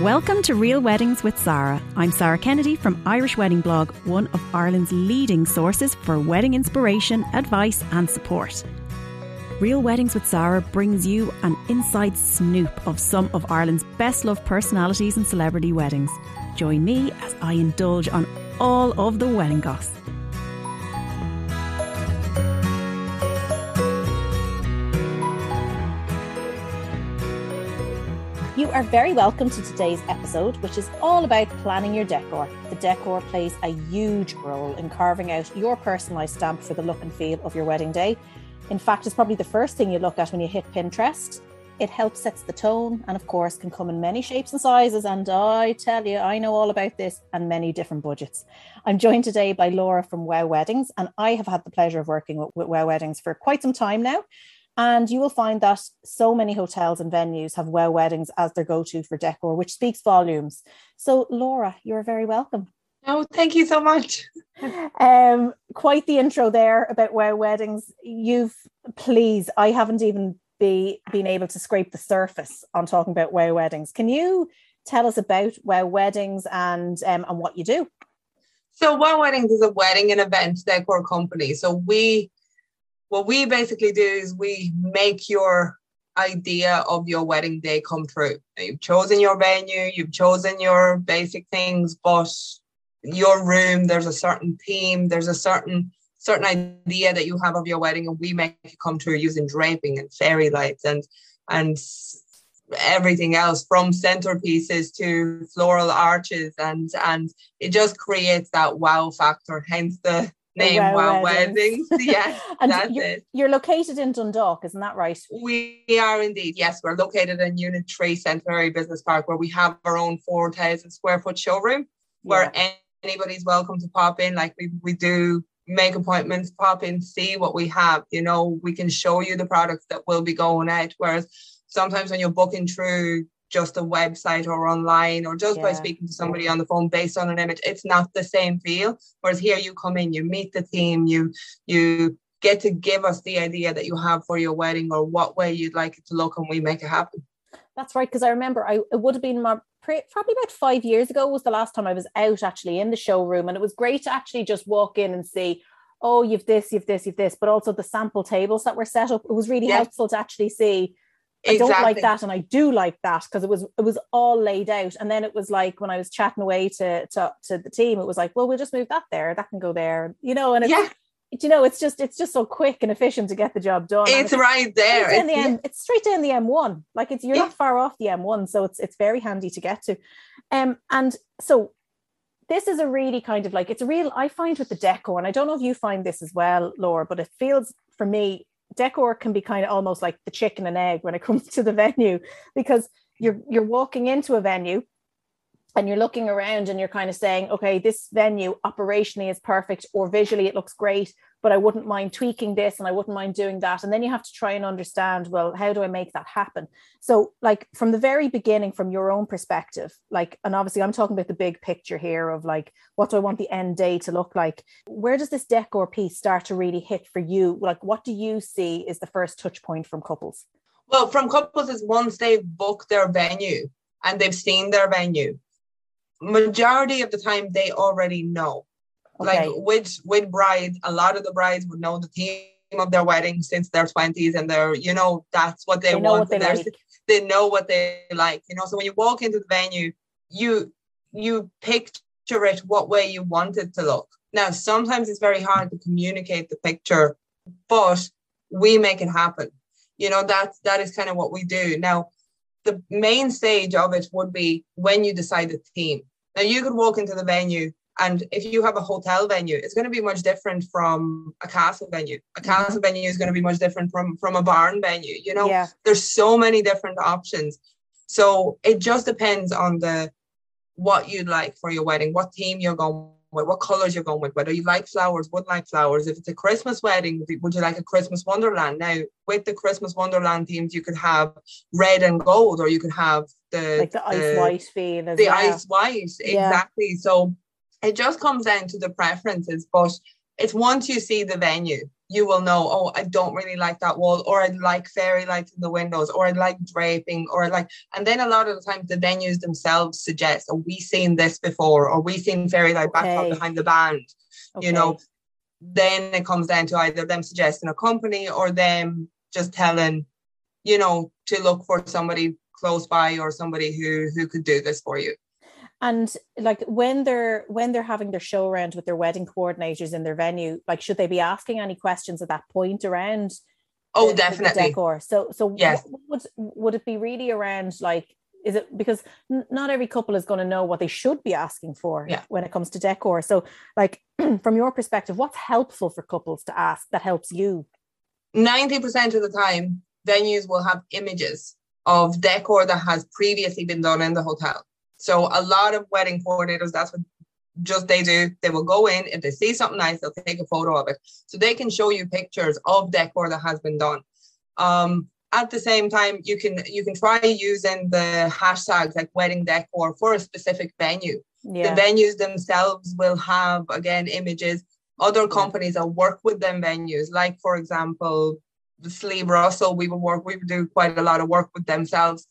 Welcome to Real Weddings with Sarah. I'm Sarah Kennedy from Irish Wedding Blog, one of Ireland's leading sources for wedding inspiration, advice, and support. Real Weddings with Sarah brings you an inside snoop of some of Ireland's best loved personalities and celebrity weddings. Join me as I indulge on all of the wedding gossip. You are very welcome to today's episode, which is all about planning your decor. The decor plays a huge role in carving out your personalised stamp for the look and feel of your wedding day. In fact, it's probably the first thing you look at when you hit Pinterest. It helps sets the tone and of course can come in many shapes and sizes. And I tell you, I know all about this and many different budgets. I'm joined today by Laura from Wow Weddings, and I have had the pleasure of working with, with Wow Weddings for quite some time now. And you will find that so many hotels and venues have Wow Weddings as their go to for decor, which speaks volumes. So, Laura, you're very welcome. Oh, thank you so much. um, quite the intro there about Wow Weddings. You've, please, I haven't even be, been able to scrape the surface on talking about Wow Weddings. Can you tell us about Wow Weddings and um, and what you do? So, Wow Weddings is a wedding and event decor company. So, we what we basically do is we make your idea of your wedding day come true. You've chosen your venue, you've chosen your basic things, but your room, there's a certain theme, there's a certain certain idea that you have of your wedding, and we make it come true using draping and fairy lights and and everything else from centerpieces to floral arches and and it just creates that wow factor hence the name Wow, wow Weddings. weddings. Yes, and that's you're, it. You're located in Dundalk, isn't that right? We are indeed. Yes, we're located in Unit 3 Centenary Business Park where we have our own 4,000 square foot showroom where yeah. anybody's welcome to pop in. Like we, we do make appointments, pop in, see what we have. You know, we can show you the products that will be going out. Whereas sometimes when you're booking through just a website or online or just yeah. by speaking to somebody on the phone based on an image it's not the same feel. Whereas here you come in you meet the team you you get to give us the idea that you have for your wedding or what way you'd like it to look and we make it happen. That's right because i remember i it would have been my probably about five years ago was the last time i was out actually in the showroom and it was great to actually just walk in and see oh you've this you've this you've this but also the sample tables that were set up it was really helpful to actually see I don't like that and I do like that because it was it was all laid out. And then it was like when I was chatting away to to, to the team, it was like, well, we'll just move that there, that can go there, you know, and it's yeah. you know, it's just it's just so quick and efficient to get the job done. It's, it's right there. It's, in the M, it's straight down the M1. Like it's you're yeah. not far off the M1, so it's it's very handy to get to. Um and so this is a really kind of like it's a real I find with the decor, and I don't know if you find this as well, Laura, but it feels for me decor can be kind of almost like the chicken and egg when it comes to the venue because you're you're walking into a venue and you're looking around and you're kind of saying okay this venue operationally is perfect or visually it looks great but I wouldn't mind tweaking this and I wouldn't mind doing that. And then you have to try and understand, well, how do I make that happen? So, like from the very beginning, from your own perspective, like, and obviously I'm talking about the big picture here of like, what do I want the end day to look like? Where does this decor piece start to really hit for you? Like, what do you see is the first touch point from couples? Well, from couples is once they've booked their venue and they've seen their venue, majority of the time they already know Okay. Like with with brides, a lot of the brides would know the theme of their wedding since their twenties, and they're you know that's what they, they want. What they, like. they know what they like. You know, so when you walk into the venue, you you picture it what way you want it to look. Now, sometimes it's very hard to communicate the picture, but we make it happen. You know, that's that is kind of what we do. Now, the main stage of it would be when you decide the theme. Now you could walk into the venue and if you have a hotel venue, it's going to be much different from a castle venue. A mm-hmm. castle venue is going to be much different from from a barn venue. You know, yeah. there's so many different options. So it just depends on the what you'd like for your wedding, what theme you're going with, what colors you're going with, whether you like flowers, would like flowers. If it's a Christmas wedding, would you like a Christmas wonderland? Now, with the Christmas wonderland themes, you could have red and gold, or you could have the like the, the ice white theme. the well. ice white, exactly. Yeah. So it just comes down to the preferences, but it's once you see the venue you will know, oh, I don't really like that wall, or I like fairy lights in the windows, or I like draping, or I like, and then a lot of the time the venues themselves suggest, oh, we seen this before, or we seen fairy light okay. backdrop behind the band, okay. you know. Then it comes down to either them suggesting a company or them just telling, you know, to look for somebody close by or somebody who who could do this for you and like when they're when they're having their show around with their wedding coordinators in their venue like should they be asking any questions at that point around oh the, definitely. the decor? So so yes. would would it be really around like is it because not every couple is going to know what they should be asking for yeah. when it comes to decor. So like from your perspective what's helpful for couples to ask that helps you? 90% of the time venues will have images of decor that has previously been done in the hotel so a lot of wedding coordinators, that's what just they do. They will go in if they see something nice, they'll take a photo of it. So they can show you pictures of decor that has been done. Um, at the same time, you can you can try using the hashtags like wedding decor for a specific venue. Yeah. The venues themselves will have again images. Other companies that work with them venues, like for example, the Slieve Russell, we would work, we would do quite a lot of work with themselves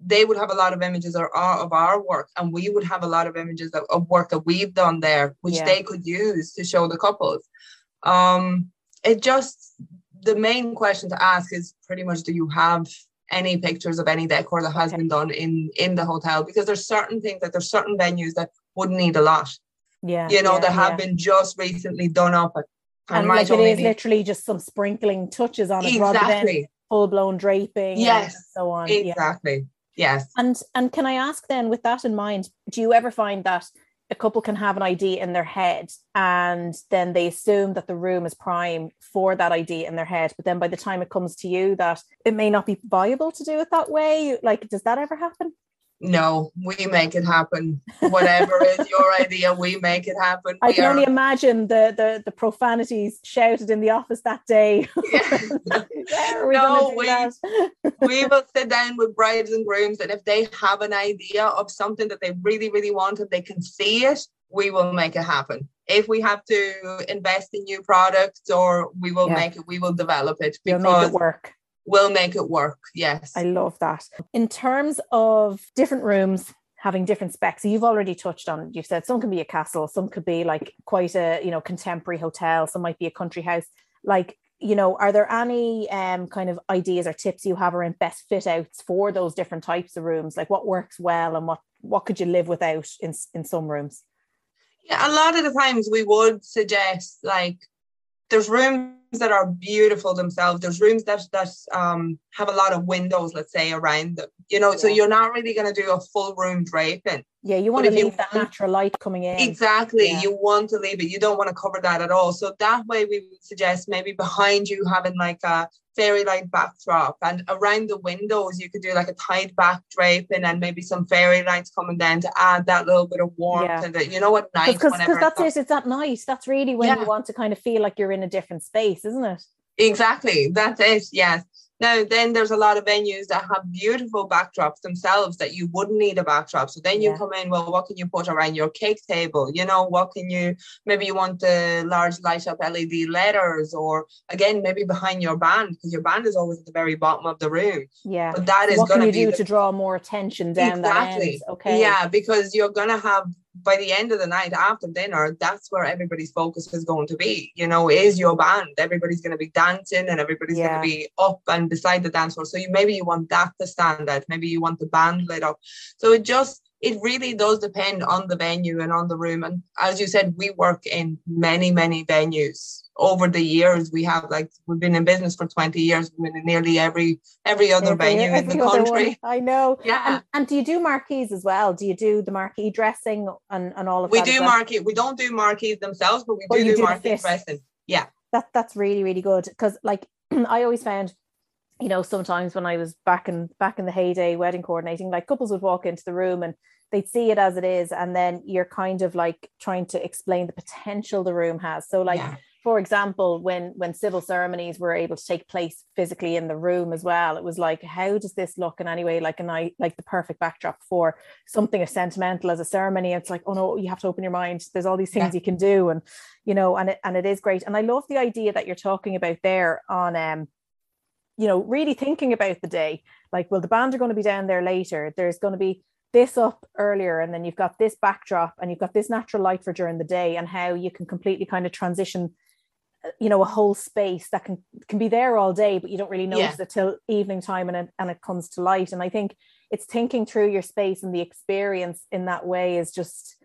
they would have a lot of images of our, of our work and we would have a lot of images of, of work that we've done there which yeah. they could use to show the couples um it just the main question to ask is pretty much do you have any pictures of any decor that has okay. been done in in the hotel because there's certain things that there's certain venues that would need a lot yeah you know yeah, that have yeah. been just recently done up and, and like it is literally just some sprinkling touches on it exactly. rather than full-blown draping yes so on exactly Yes. And and can I ask then, with that in mind, do you ever find that a couple can have an idea in their head and then they assume that the room is prime for that idea in their head, but then by the time it comes to you, that it may not be viable to do it that way? Like, does that ever happen? No, we make it happen. Whatever is your idea, we make it happen. I we can are... only imagine the, the the profanities shouted in the office that day. Yeah. we no, we, we will sit down with brides and grooms, and if they have an idea of something that they really, really want and they can see it, we will make it happen. If we have to invest in new products or we will yeah. make it, we will develop it because You'll make it work will make it work. Yes. I love that. In terms of different rooms, having different specs. So you've already touched on You've said some can be a castle, some could be like quite a you know contemporary hotel, some might be a country house. Like you know, are there any um kind of ideas or tips you have around best fit outs for those different types of rooms? Like what works well and what what could you live without in in some rooms? Yeah, a lot of the times we would suggest like there's rooms that are beautiful themselves. There's rooms that that um have a lot of windows, let's say, around them. You know, yeah. so you're not really going to do a full room draping. Yeah, you want but to leave that natural light coming in. Exactly. Yeah. You want to leave it. You don't want to cover that at all. So that way we would suggest maybe behind you having like a fairy light backdrop and around the windows you could do like a tied back draping and maybe some fairy lights coming down to add that little bit of warmth yeah. and the, you know what night because that's it it's that night that's really when you want to kind of feel like you're in a different space isn't it exactly that's it yes now, then there's a lot of venues that have beautiful backdrops themselves that you wouldn't need a backdrop. So then you yeah. come in, well, what can you put around your cake table? You know, what can you, maybe you want the large light up LED letters, or again, maybe behind your band, because your band is always at the very bottom of the room. Yeah. But that is going to be. What can you do the, to draw more attention down exactly. that Okay. Yeah, because you're going to have by the end of the night after dinner, that's where everybody's focus is going to be. You know, is your band. Everybody's going to be dancing and everybody's yeah. going to be up and beside the dance floor. So you maybe you want that to stand out. Maybe you want the band lit up. So it just it really does depend on the venue and on the room. And as you said, we work in many, many venues over the years. We have like we've been in business for 20 years. We've been in nearly every every other every, venue every in the country. I know. Yeah. And, and, do you do marquees as well? Do you do the marquee dressing and, and all of we that We do well? marquee we don't do marquees themselves but we do, do, do marquee dressing. Yeah. That that's really really good. Because like i always found you know sometimes when i was back in back in the heyday wedding coordinating like couples would walk into the room and they'd see it as it is and then you're kind of like trying to explain the potential the room has so like yeah for example, when when civil ceremonies were able to take place physically in the room as well, it was like, how does this look in any way like a night like the perfect backdrop for something as sentimental as a ceremony? It's like, oh no, you have to open your mind. There's all these things yeah. you can do, and you know, and it and it is great. And I love the idea that you're talking about there on um, you know, really thinking about the day. Like, well, the band are going to be down there later. There's going to be this up earlier and then you've got this backdrop and you've got this natural light for during the day and how you can completely kind of transition uh, you know a whole space that can can be there all day but you don't really notice yeah. it till evening time and it, and it comes to light and i think it's thinking through your space and the experience in that way is just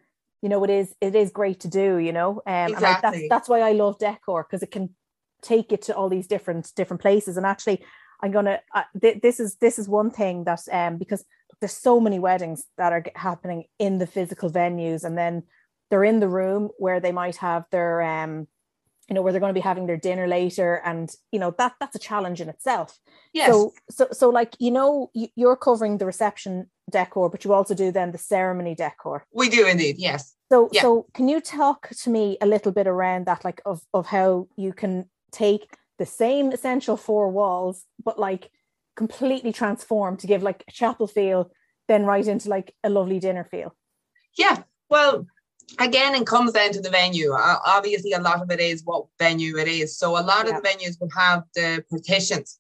you know it is it is great to do you know um exactly. and I, that's that's why i love decor because it can take it to all these different different places. And actually i'm gonna uh, th- this is this is one thing that um because there's so many weddings that are happening in the physical venues. And then they're in the room where they might have their um you know where they're going to be having their dinner later. And you know that that's a challenge in itself. Yes. so so so like you know you're covering the reception decor but you also do then the ceremony decor. We do indeed yes. So yeah. so can you talk to me a little bit around that like of of how you can take the same essential four walls but like completely transformed to give like a chapel feel, then right into like a lovely dinner feel. Yeah. Well, again, it comes down to the venue. Uh, obviously, a lot of it is what venue it is. So a lot yeah. of the venues will have the partitions.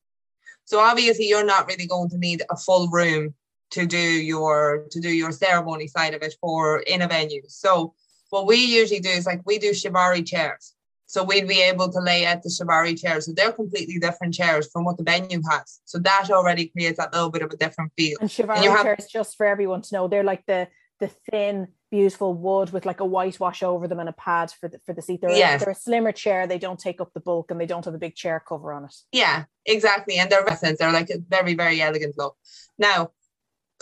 So obviously, you're not really going to need a full room to do your to do your ceremony side of it for in a venue. So what we usually do is like we do Chiavari chairs. So we'd be able to lay out the Chiavari chairs. So they're completely different chairs from what the venue has. So that already creates that little bit of a different feel. And Chiavari and chairs, just for everyone to know, they're like the the thin, beautiful wood with like a whitewash over them and a pad for the for the seat. They're, yes. they're a slimmer chair. They don't take up the bulk and they don't have a big chair cover on it. Yeah, exactly. And they're they're like a very, very elegant look. Now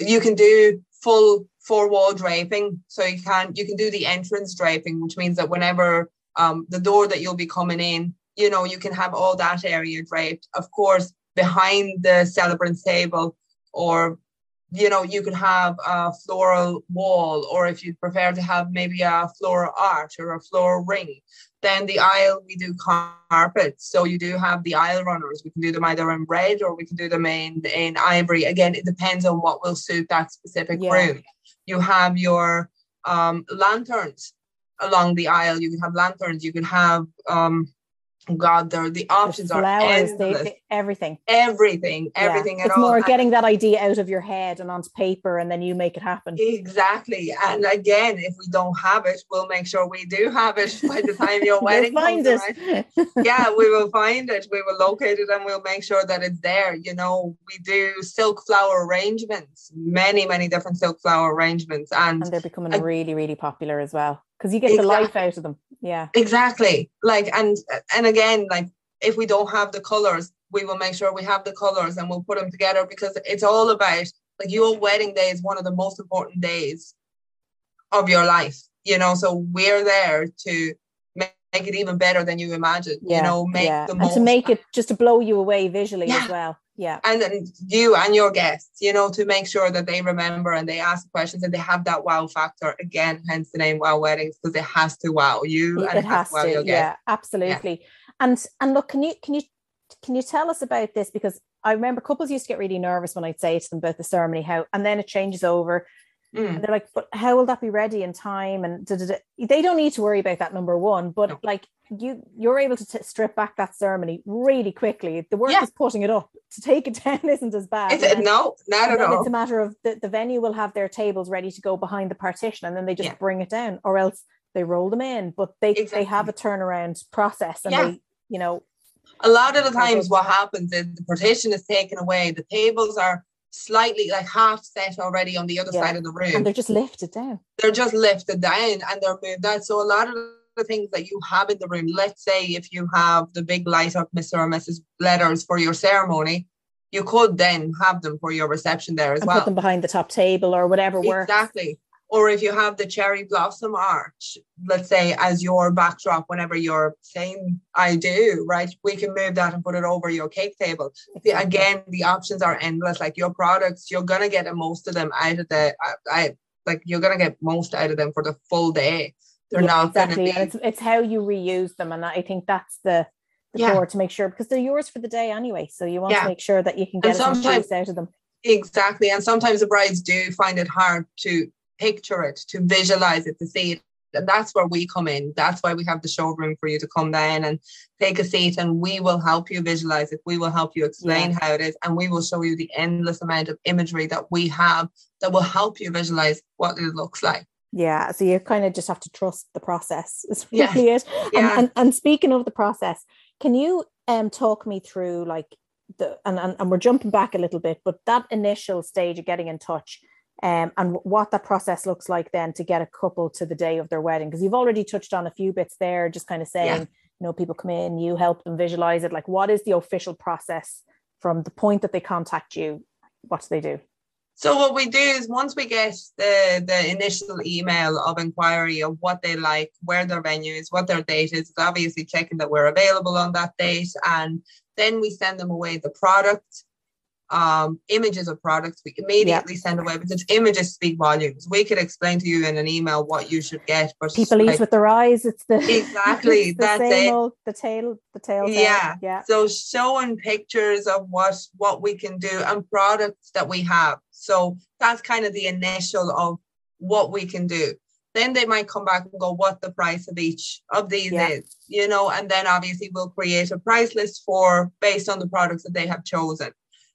you can do full four wall draping. So you can you can do the entrance draping, which means that whenever um, the door that you'll be coming in, you know, you can have all that area draped. Of course, behind the celebrant's table, or you know, you could have a floral wall, or if you prefer to have maybe a floral arch or a floral ring. Then the aisle, we do carpets. So you do have the aisle runners. We can do them either in red or we can do them in, in ivory. Again, it depends on what will suit that specific yeah. room. You have your um, lanterns along the aisle. You can have lanterns. You can have um, God, there the options flowers, are endless. They, everything, everything, everything. Yeah. It's more all. getting that idea out of your head and onto paper, and then you make it happen. Exactly. And again, if we don't have it, we'll make sure we do have it by the time your wedding find comes it. yeah, we will find it. We will locate it, and we'll make sure that it's there. You know, we do silk flower arrangements, many, many different silk flower arrangements, and, and they're becoming really, really popular as well because you get exactly. the life out of them yeah exactly like and and again like if we don't have the colors we will make sure we have the colors and we'll put them together because it's all about like your wedding day is one of the most important days of your life you know so we're there to make it even better than you imagine yeah, you know make yeah. the most and to make it just to blow you away visually yeah. as well yeah and then you and your guests you know to make sure that they remember and they ask questions and they have that wow factor again hence the name wow weddings because it has to wow you it, it has, to, wow to yeah absolutely yeah. and and look can you can you can you tell us about this because i remember couples used to get really nervous when i'd say to them about the ceremony how and then it changes over Mm. And they're like, but how will that be ready in time? And da, da, da. they don't need to worry about that number one. But no. like you, you're able to t- strip back that ceremony really quickly. The work yeah. is putting it up. To take it down isn't as bad. Then, no, not at all. It's a matter of the, the venue will have their tables ready to go behind the partition, and then they just yeah. bring it down, or else they roll them in. But they exactly. they have a turnaround process, and yeah. they you know. A lot of the times, what happens is the partition is taken away. The tables are slightly like half set already on the other yeah. side of the room. And they're just lifted down. They're just lifted down and they're moved out. So a lot of the things that you have in the room, let's say if you have the big light up Mr. or Mrs. letters for your ceremony, you could then have them for your reception there as and well. Put them behind the top table or whatever works. Exactly or if you have the cherry blossom arch, let's say as your backdrop whenever you're saying I do, right? We can move that and put it over your cake table. The, again, the options are endless. Like your products, you're gonna get most of them out of the I, I like you're gonna get most out of them for the full day. They're yeah, not exactly. Be... And it's it's how you reuse them, and I think that's the the yeah. core to make sure because they're yours for the day anyway. So you want yeah. to make sure that you can get some use out of them. Exactly, and sometimes the brides do find it hard to picture it, to visualize it, to see it and that's where we come in. That's why we have the showroom for you to come down and take a seat, and we will help you visualize it. We will help you explain yeah. how it is, and we will show you the endless amount of imagery that we have that will help you visualize what it looks like. Yeah, so you kind of just have to trust the process. Is really yeah. it. And, yeah. and and speaking of the process, can you um talk me through like the and, and and we're jumping back a little bit, but that initial stage of getting in touch um, and what that process looks like then to get a couple to the day of their wedding because you've already touched on a few bits there just kind of saying yeah. you know people come in you help them visualize it like what is the official process from the point that they contact you what do they do so what we do is once we get the the initial email of inquiry of what they like where their venue is what their date is it's obviously checking that we're available on that date and then we send them away the product um, images of products, we immediately send away because images speak volumes. We could explain to you in an email what you should get, but people like, eat with their eyes. It's the exactly it's the that's it. Old, the tail, the tail. Yeah, yeah. So showing pictures of what what we can do and products that we have. So that's kind of the initial of what we can do. Then they might come back and go, what the price of each of these yeah. is, you know, and then obviously we'll create a price list for based on the products that they have chosen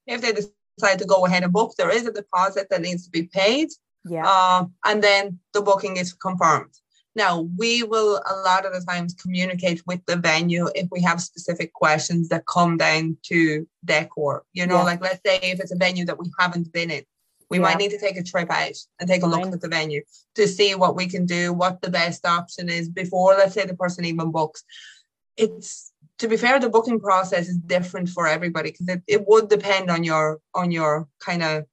if they decide to go ahead and book, there is a deposit that needs to be paid. Yeah. Uh, and then the booking is confirmed. Now, we will a lot of the times communicate with the venue if we have specific questions that come down to decor. You know, yeah. like let's say if it's a venue that we haven't been in, we yeah. might need to take a trip out and take a look at the venue to see what we can do, what the best option is before, let's say, the person even books. It's to be fair, the booking process is different for everybody because it, it would depend on your on your kind of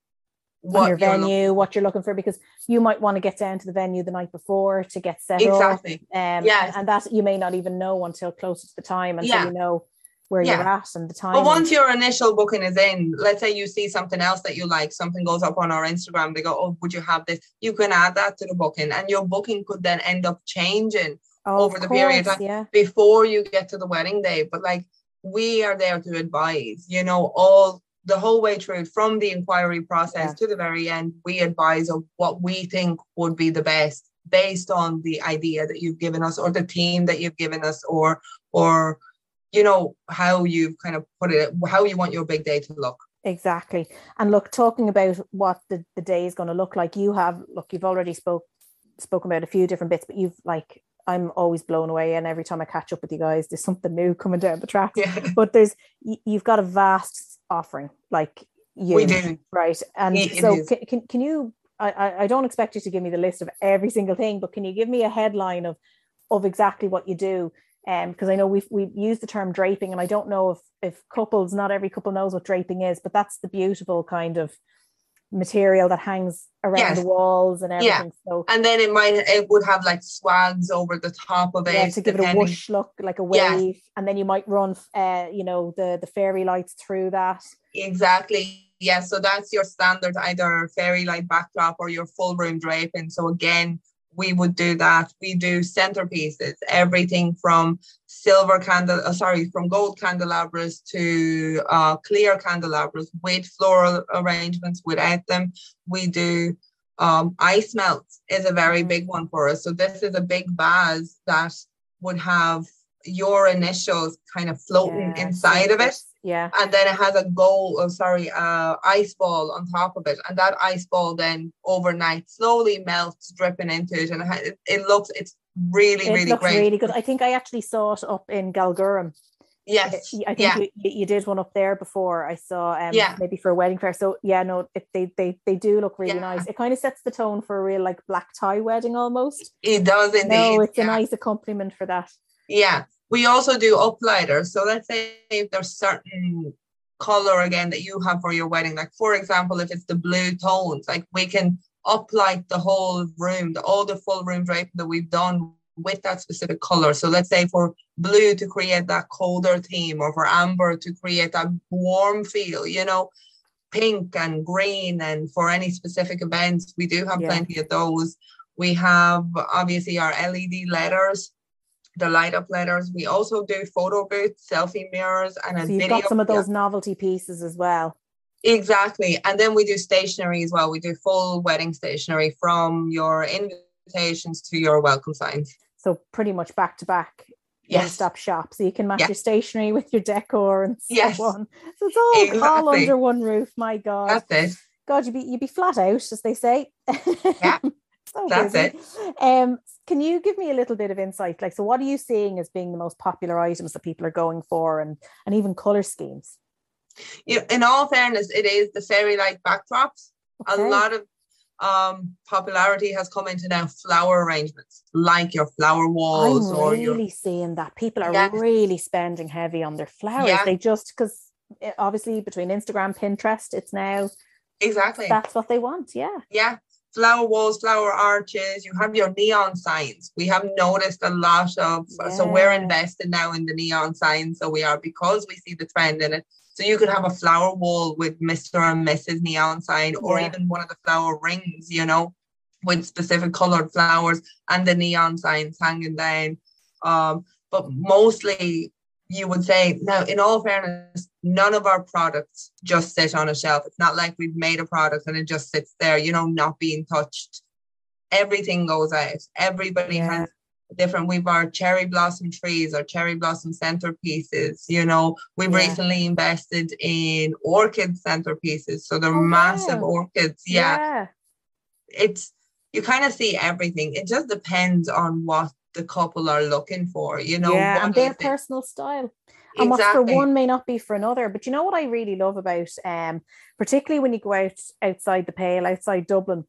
what your venue, looking. what you're looking for, because you might want to get down to the venue the night before to get set exactly. up. Um, yeah, and that you may not even know until closer to the time, until yeah. you know where yeah. you're at and the time. But once your initial booking is in, let's say you see something else that you like, something goes up on our Instagram, they go, "Oh, would you have this?" You can add that to the booking, and your booking could then end up changing oh, over the course, period time yeah. before you get to the wedding day. But like we are there to advise, you know, all the whole way through from the inquiry process yeah. to the very end, we advise of what we think would be the best based on the idea that you've given us or the team that you've given us or or you know how you've kind of put it how you want your big day to look exactly and look talking about what the, the day is going to look like you have look you've already spoke spoken about a few different bits but you've like I'm always blown away, and every time I catch up with you guys, there's something new coming down the track. Yeah. But there's you've got a vast offering, like you, we do, right? And it, so it can, can can you? I I don't expect you to give me the list of every single thing, but can you give me a headline of of exactly what you do? Um, because I know we've we've used the term draping, and I don't know if if couples, not every couple knows what draping is, but that's the beautiful kind of material that hangs around yes. the walls and everything. Yeah. So and then it might it would have like swags over the top of it. Yeah, to give depending. it a whoosh look, like a wave. And then you might run uh, you know, the the fairy lights through that. Exactly. Yeah. So that's your standard either fairy light backdrop or your full room draping. So again, we would do that. We do centerpieces, everything from silver candle, uh, sorry, from gold candelabras to uh, clear candelabras with floral arrangements without them. We do um, ice melts is a very mm-hmm. big one for us. So this is a big vase that would have your initials kind of floating inside of it. Yeah. And then it has a goal, oh, sorry, uh, ice ball on top of it. And that ice ball then overnight slowly melts, dripping into it. And it, it looks, it's really, it really looks great. really good. I think I actually saw it up in Galgorm. Yes. I think yeah. you, you did one up there before. I saw um yeah. maybe for a wedding fair. So yeah, no, it, they they they do look really yeah. nice. It kind of sets the tone for a real like black tie wedding almost. It does indeed. No, it's a nice accompaniment for that. Yeah. We also do uplighters. So let's say if there's certain color again that you have for your wedding, like for example, if it's the blue tones, like we can uplight the whole room, the, all the full room draping that we've done with that specific color. So let's say for blue to create that colder theme or for amber to create that warm feel, you know, pink and green and for any specific events, we do have yeah. plenty of those. We have obviously our LED letters, the light up letters. We also do photo booths, selfie mirrors, and a so you've video. got some of those novelty pieces as well. Exactly. And then we do stationery as well. We do full wedding stationery from your invitations to your welcome signs. So pretty much back to back yes. one-stop shop. So you can match yes. your stationery with your decor and so yes. on. So it's all, exactly. all under one roof. My God. That's it. God, you'd be you'd be flat out, as they say. Yeah. so That's busy. it. Um, can you give me a little bit of insight? Like, so what are you seeing as being the most popular items that people are going for and and even color schemes? you in all fairness, it is the fairy light backdrops. Okay. A lot of um, popularity has come into now flower arrangements, like your flower walls. I'm or really your... seeing that people are really spending heavy on their flowers. Yeah. They just because eh, obviously between Instagram, Pinterest, it's now exactly that's what they want. Yeah, yeah. Flower walls, flower arches. You have your neon signs. We have noticed a lot of yeah. so we're invested now in the neon signs. So we are because we see the trend in it. So you could have a flower wall with Mr. and Mrs. neon sign, or yeah. even one of the flower rings, you know, with specific colored flowers and the neon signs hanging down. Um, but mostly you would say now in all fairness none of our products just sit on a shelf it's not like we've made a product and it just sits there you know not being touched everything goes out everybody yeah. has different we've our cherry blossom trees or cherry blossom centerpieces you know we've yeah. recently invested in orchid centerpieces so they're oh, massive wow. orchids yeah. yeah it's you kind of see everything it just depends on what the couple are looking for you know yeah and their personal style. And what's for one may not be for another. But you know what i really love about um particularly when you go out outside the pale outside dublin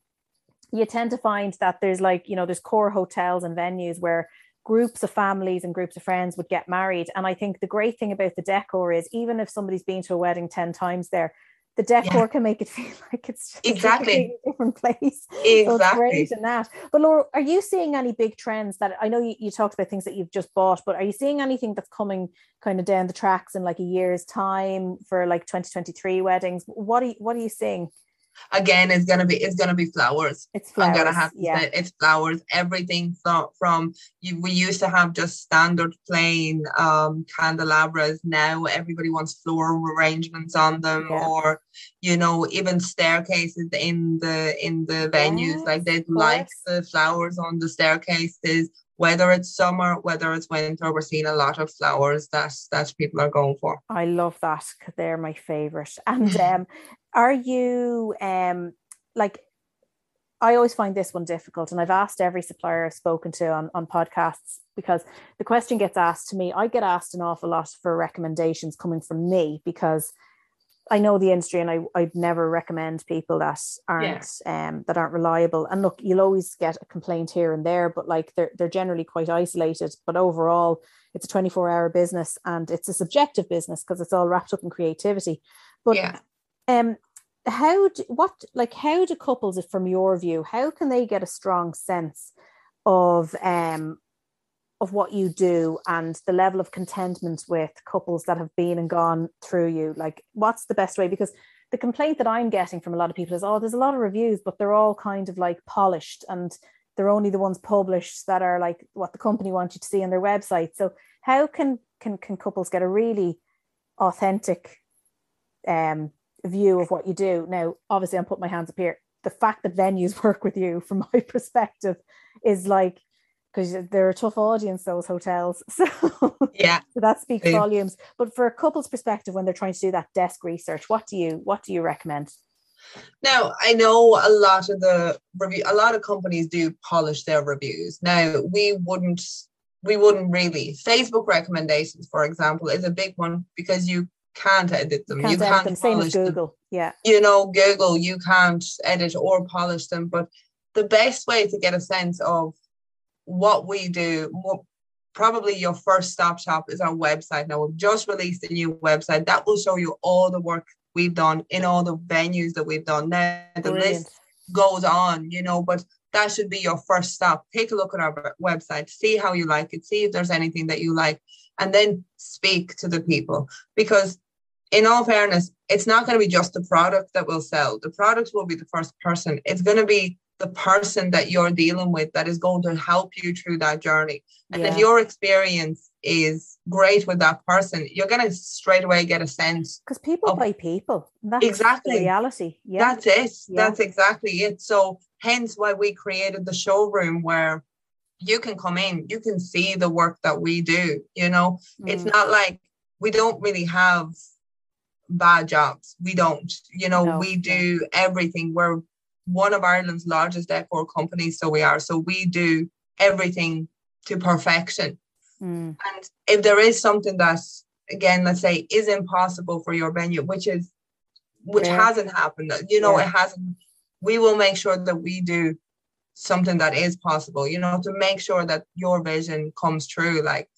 you tend to find that there's like you know there's core hotels and venues where groups of families and groups of friends would get married. And i think the great thing about the decor is even if somebody's been to a wedding 10 times there the decor yeah. can make it feel like it's exactly. a different place. Exactly so great in that. But laura are you seeing any big trends that i know you, you talked about things that you've just bought but are you seeing anything that's coming kind of down the tracks in like a year's time for like 2023 weddings? What are you what are you seeing again it's gonna be it's gonna be flowers. It's flowers. I'm gonna have to yeah. say it's flowers. Everything from from you we used to have just standard plain um candelabras. Now everybody wants floral arrangements on them yeah. or you know, even staircases in the in the venues. Yes, like they like the flowers on the staircases whether it's summer, whether it's winter, we're seeing a lot of flowers that that people are going for. I love that because they're my favorite. And um, are you um like I always find this one difficult, and I've asked every supplier I've spoken to on, on podcasts because the question gets asked to me. I get asked an awful lot for recommendations coming from me because I know the industry and I, I'd never recommend people that aren't yeah. um that aren't reliable. And look, you'll always get a complaint here and there, but like they're they're generally quite isolated. But overall, it's a 24 hour business and it's a subjective business because it's all wrapped up in creativity. But yeah. Um how do what like how do couples from your view, how can they get a strong sense of um of what you do and the level of contentment with couples that have been and gone through you? Like what's the best way? Because the complaint that i'm getting from a lot of people is oh there's a lot of reviews but they're all kind of like polished and they're only the ones published that are like what the company wants you to see on their website. So how can can, can couples get a really authentic um view of what you do. Now obviously i'm putting my hands up here. The fact that venues work with you from my perspective is like because they're a tough audience those hotels. So yeah. so that speaks yeah. volumes. But for a couple's perspective when they're trying to do that desk research what do you what do you recommend? Now i know a lot of the review a lot of companies do polish their reviews. Now we wouldn't we wouldn't really facebook recommendations for example is a big one because you can't edit them. You can't, you can't them. Same as Google. Them. Yeah. You know, Google, you can't edit or polish them. But the best way to get a sense of what we do, probably your first stop shop is our website. Now we've just released a new website that will show you all the work we've done in all the venues that we've done. Now the Brilliant. list goes on, you know, but that should be your first stop. Take a look at our website, see how you like it, see if there's anything that you like, and then speak to the people. Because in all fairness, it's not going to be just the product that will sell. The product will be the first person. It's going to be the person that you're dealing with that is going to help you through that journey. And Yeah. if your experience is great with that person, you're going to straight away get a sense. Because people of- buy people. That's Exactly. the reality. Yeah. That's it. Yeah. That's exactly it. So, hence why we created the showroom where you can come in, you can see the work that we do. You know, it's Mm. not like we don't really have bad jobs. We don't, you know, No, we do everything. We're one of Ireland's largest decor companies, so we are. So we do everything to perfection. Mm. And if there is something that, again, let's say is impossible for your venue, which is which Yeah. hasn't happened, you know, Yeah. it hasn't, we will make sure that we do something that is possible, you know, to make sure that your vision comes true. Like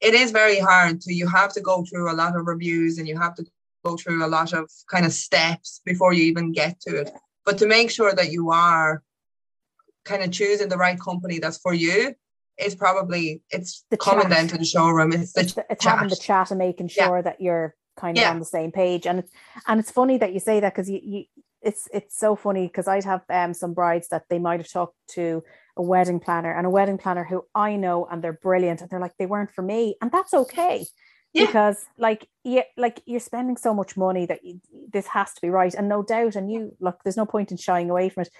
it is very hard to you have to go through a lot of reviews and you have to go through a lot of kind of steps before you even get to it. But to make sure that you are kind of choosing the right company that's for you is probably it's The coming chat. down to the showroom. It's the It's, it's having the chat. and making Yeah. sure that you're kind of Yeah. on the same page. And it's and it's funny that you say that because you, you it's it's so funny because I'd have um some brides that they might have talked to a wedding planner and a wedding planner who I know and they're brilliant and they're like they weren't for me and that's okay Yeah. because like yeah like you're spending so much money that you, this has to be right and no doubt and you look there's no point in shying away from it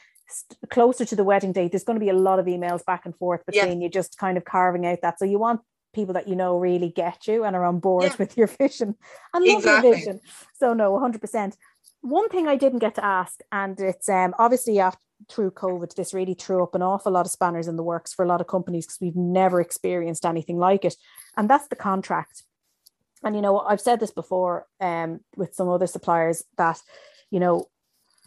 closer to the wedding date there's going to be a lot of emails back and forth Yeah. between you just kind of carving out that so you want people that you know really get you and are on board Yeah. with your vision and love Exactly. your vision so no 100% one thing I didn't get to ask, and it's um obviously after through COVID, this really threw up an awful lot of spanners in the works for a lot of companies because we've never experienced anything like it, and that's the contract. And you know, I've said this before um with some other suppliers that you know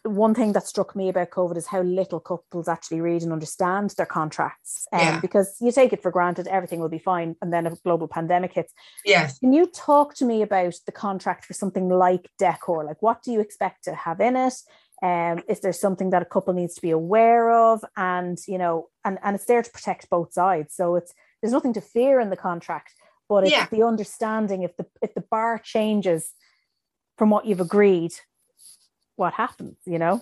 one thing that struck me about COVID is how little couples actually read and understand their contracts. Um, Yeah. Because you take it for granted, everything will be fine. And then a global pandemic hits. Yes. Can you talk to me about the contract for something like decor? Like, what do you expect to have in it? Um, is there something that a couple needs to be aware of? And you know, and and it's there to protect both sides. So it's there's nothing to fear in the contract, but it's Yeah. the understanding if the if the bar changes from what you've agreed, what happens? You know?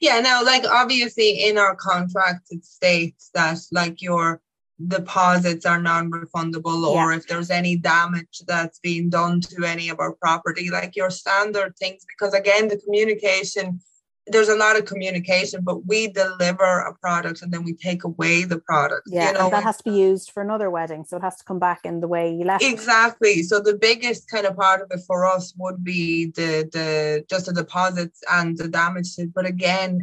Yeah, now like obviously in our contract it states that like your deposits are non-refundable or if there's any damage that's being done to any of our property, like your standard things, because again the communication there's a lot of communication, but we deliver a product and then we take away the product. Yeah, you know, that has to be used for another wedding, so it has to come back in the way you left. Exactly. So the biggest kind of part of it for us would be the the just the deposits and the damage to but again,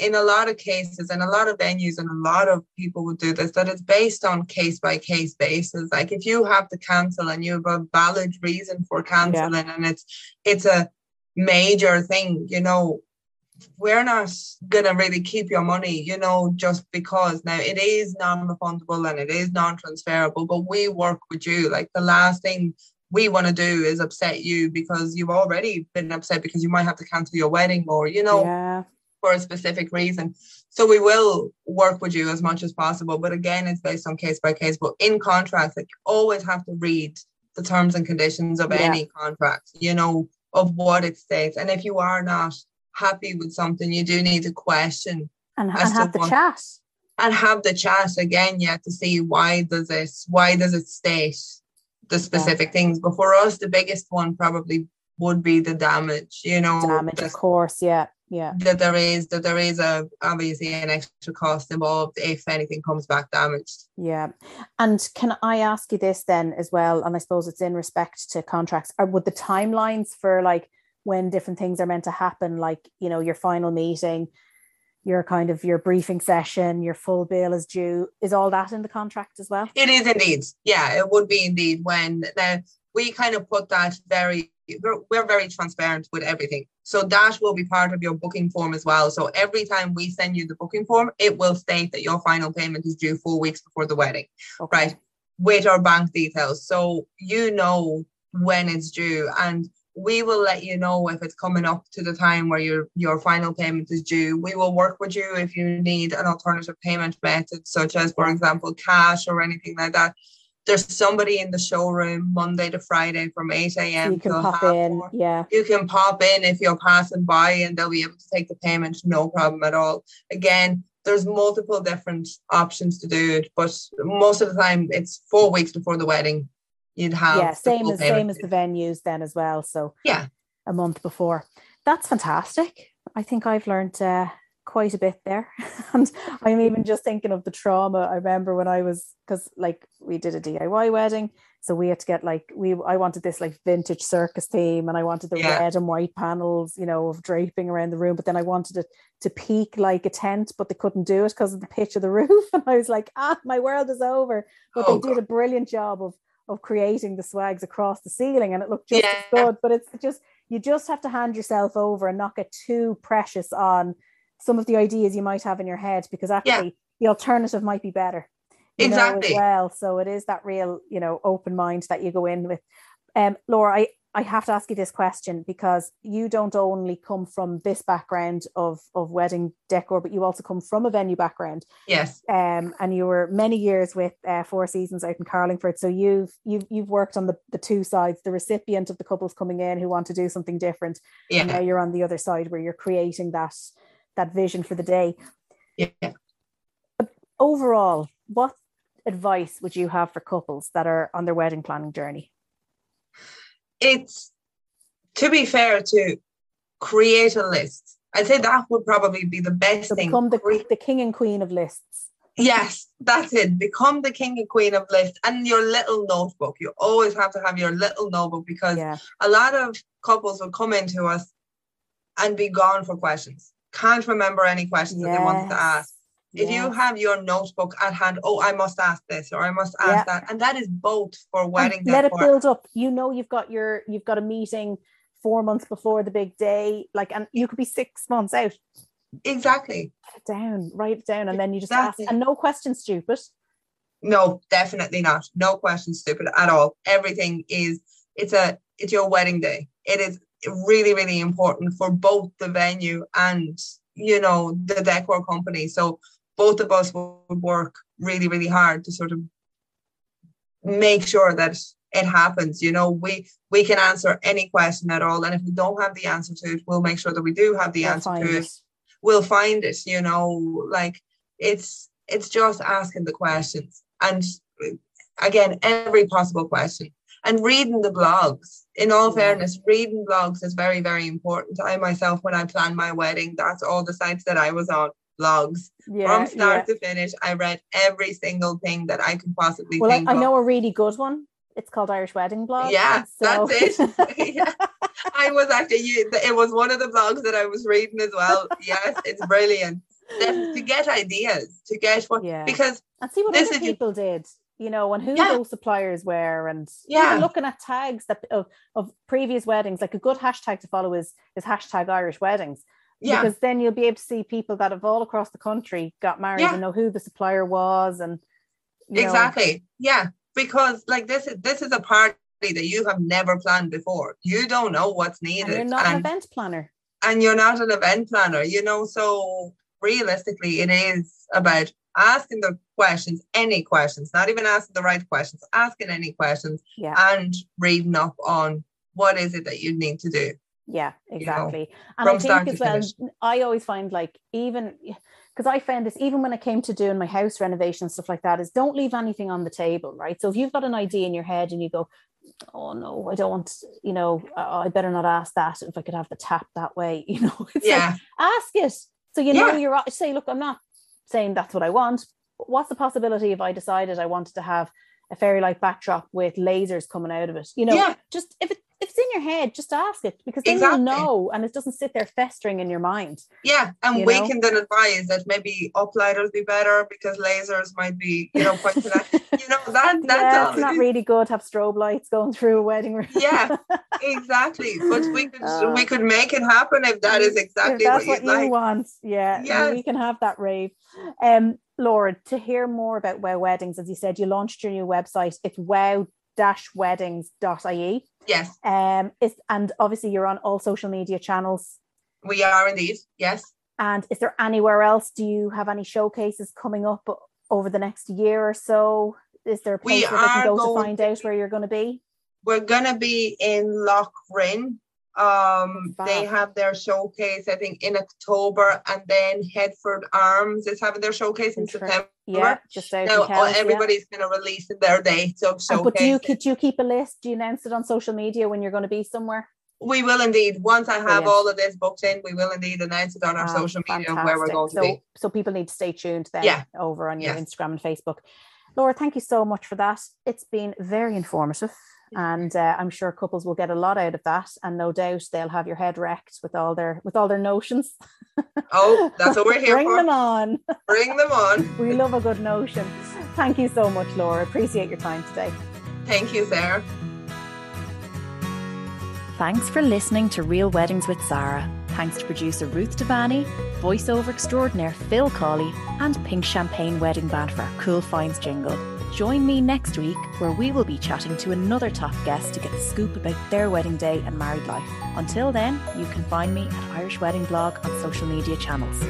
in a lot of cases and a lot of venues and a lot of people would do this, that it's based on case by case basis. Like if you have to cancel and you have a valid reason for canceling and it's it's a major thing, you know, we're not gonna really keep your money, you know, just because now it is non-refundable and it is non-transferable, but we work with you. Like the last thing we want to do is upset you because you've already been upset because you might have to cancel your wedding or, you know, yeah, for a specific reason. So we will work with you as much as possible. But again, it's based on case by case. But in contracts, like you always have to read the terms and conditions of Yeah. any contract, you know, of what it states. And if you are not happy with something, you do need to question and, and have the what- chat. and have the chat again yet to see why does this, why does it state the specific things. But for us, the biggest one probably would be the damage, you know, Damage, of course. Yeah, yeah. that there is that there is a obviously an extra cost involved if anything comes back damaged. Yeah. And can I ask you this then as well? And I suppose it's in respect to contracts. Are would the timelines for like when different things are meant to happen, like you know, your final meeting, your kind of your briefing session, your full bill is due, is all that in the contract as well? It is indeed, yeah, it would be indeed when now we kind of put that very we're, we're very transparent with everything. So that will be part of your booking form as well. So every time we send you the booking form, it will state that your final payment is due four weeks before the wedding. Okay. right with our bank details so you know when it's due and we will let you know if it's coming up to the time where your your final payment is due we will work with you if you need an alternative payment method such as for example cash or anything like that there's somebody in the showroom monday to friday from 8 a.m you can pop half in. four Yeah. you can pop in if you're passing by and they'll be able to take the payment no problem at all again there's multiple different options to do it, but most of the time it's four weeks before the wedding. You'd have yeah, same as same as the venues then as well. So yeah, a month before. That's fantastic. I think I've learned uh, quite a bit there, and I'm even just thinking of the trauma. I remember when I was because like we did a DIY wedding, so we had to get like we I wanted this like vintage circus theme, and I wanted the yeah. red and white panels, you know, of draping around the room. But then I wanted it to peak like a tent, but they couldn't do it because of the pitch of the roof. And I was like, ah, my world is over. But oh, they did a brilliant job of of creating the swags across the ceiling, and it looked just yeah. as good. But it's just you just have to hand yourself over and not get too precious on some of the ideas you might have in your head because actually yeah. the alternative might be better exactly know, as well. So it is that real, you know, open mind that you go in with. Um, Laura, I, I have to ask you this question because you don't only come from this background of of wedding decor, but you also come from a venue background. Yes. Um, and you were many years with uh, Four Seasons out in Carlingford, so you've you've you've worked on the the two sides, the recipient of the couples coming in who want to do something different, yeah. and now you're on the other side where you're creating that that vision for the day. Yeah. But overall, what advice would you have for couples that are on their wedding planning journey? It's to be fair to create a list. I'd say that would probably be the best so thing. Become the, the king and queen of lists. Yes, that's it. Become the king and queen of lists and your little notebook. You always have to have your little notebook because yeah. a lot of couples will come into us and be gone for questions. Can't remember any questions yes. that they wanted to ask. If you have your notebook at hand, oh, I must ask this or I must ask yeah. that, and that is both for wedding. let it build up. You know, you've got your you've got a meeting four months before the big day, like, and you could be six months out. Exactly. Write it down, write it down, and then you just exactly. ask, and no question stupid. No, definitely not. No question stupid at all. Everything is it's a it's your wedding day. It is really really important for both the venue and you know the decor company. So both of us would work really, really hard to sort of make sure that it happens. You know, we we can answer any question at all, and if we don't have the answer to it, we'll make sure that we do have the we'll answer to it. it. We'll find it. You know, like it's it's just asking the questions, and again, every possible question, and reading the blogs. In all mm-hmm. fairness, reading blogs is very, very important. I myself, when I planned my wedding, that's all the sites that I was on blogs yeah, from start yeah. to finish. I read every single thing that I could possibly well, think I, I know a really good one. It's called Irish Wedding Blog. Yeah, so. that's it. yeah. I was actually it was one of the blogs that I was reading as well. Yes, it's brilliant. to get ideas, to get what yeah. because and see what other people did, you know, and who yeah. those suppliers were, and yeah, looking at tags that of, of previous weddings, like a good hashtag to follow is is hashtag Irish weddings yeah. because then you'll be able to see people that have all across the country got married yeah. and know who the supplier was and exactly know. yeah because like this is this is a party that you have never planned before you don't know what's needed and you're not and, an event planner and you're not an event planner you know so realistically it is about asking the questions any questions not even asking the right questions asking any questions yeah. and reading up on what is it that you need to do yeah exactly you know, and i think as well finish. i always find like even because i found this even when it came to doing my house renovation and stuff like that is don't leave anything on the table right so if you've got an idea in your head and you go oh no i don't want you know i better not ask that if i could have the tap that way you know it's yeah. like ask it so you know yeah. you're say look i'm not saying that's what i want what's the possibility if i decided i wanted to have a fairy light backdrop with lasers coming out of it you know yeah. just if it if it's in your head, just ask it because then exactly. you'll know and it doesn't sit there festering in your mind. Yeah. And we know? can then advise that maybe uplighters be better because lasers might be, you know, quite connected. you know, that that's yeah, it's not really good to have strobe lights going through a wedding room. yeah, exactly. But we could uh, we could make it happen if that is exactly what, what, you like. want. Yeah. Yeah. We can have that rave. Um Laura, to hear more about Wow Weddings, as you said, you launched your new website. It's wow weddings.ie. Yes. Um, is and obviously you're on all social media channels. We are indeed, yes. And is there anywhere else? Do you have any showcases coming up over the next year or so? Is there a place we where they can go to find out where you're going to be? We're going to be in Lough Rynn Um, they have their showcase, I think, in October, and then Headfort Arms is having their showcase in September. Yeah, just out now Kells, everybody's yeah. going to release their dates of showcase. but do you do you keep a list? Do you announce it on social media when you're going to be somewhere? We will indeed. Once I have Brilliant. all of this booked in, we will indeed announce it on our oh, social media fantastic. where we're going so, to be. So people need to stay tuned then yeah. over on your yes. Instagram and Facebook. Laura, thank you so much for that. It's been very informative. And uh, I'm sure couples will get a lot out of that, and no doubt they'll have your head wrecked with all their with all their notions. Oh, that's what we're here Bring for. them on. Bring them on. we love a good notion. Thank you so much, Laura. Appreciate your time today. Thank you, Sarah. Thanks for listening to Real Weddings with Sarah. Thanks to producer Ruth Devani, voiceover extraordinaire Phil Cawley, and Pink Champagne Wedding Band for our Cool Finds jingle. Join me next week where we will be chatting to another top guest to get the scoop about their wedding day and married life. Until then, you can find me at Irish Wedding Blog on social media channels.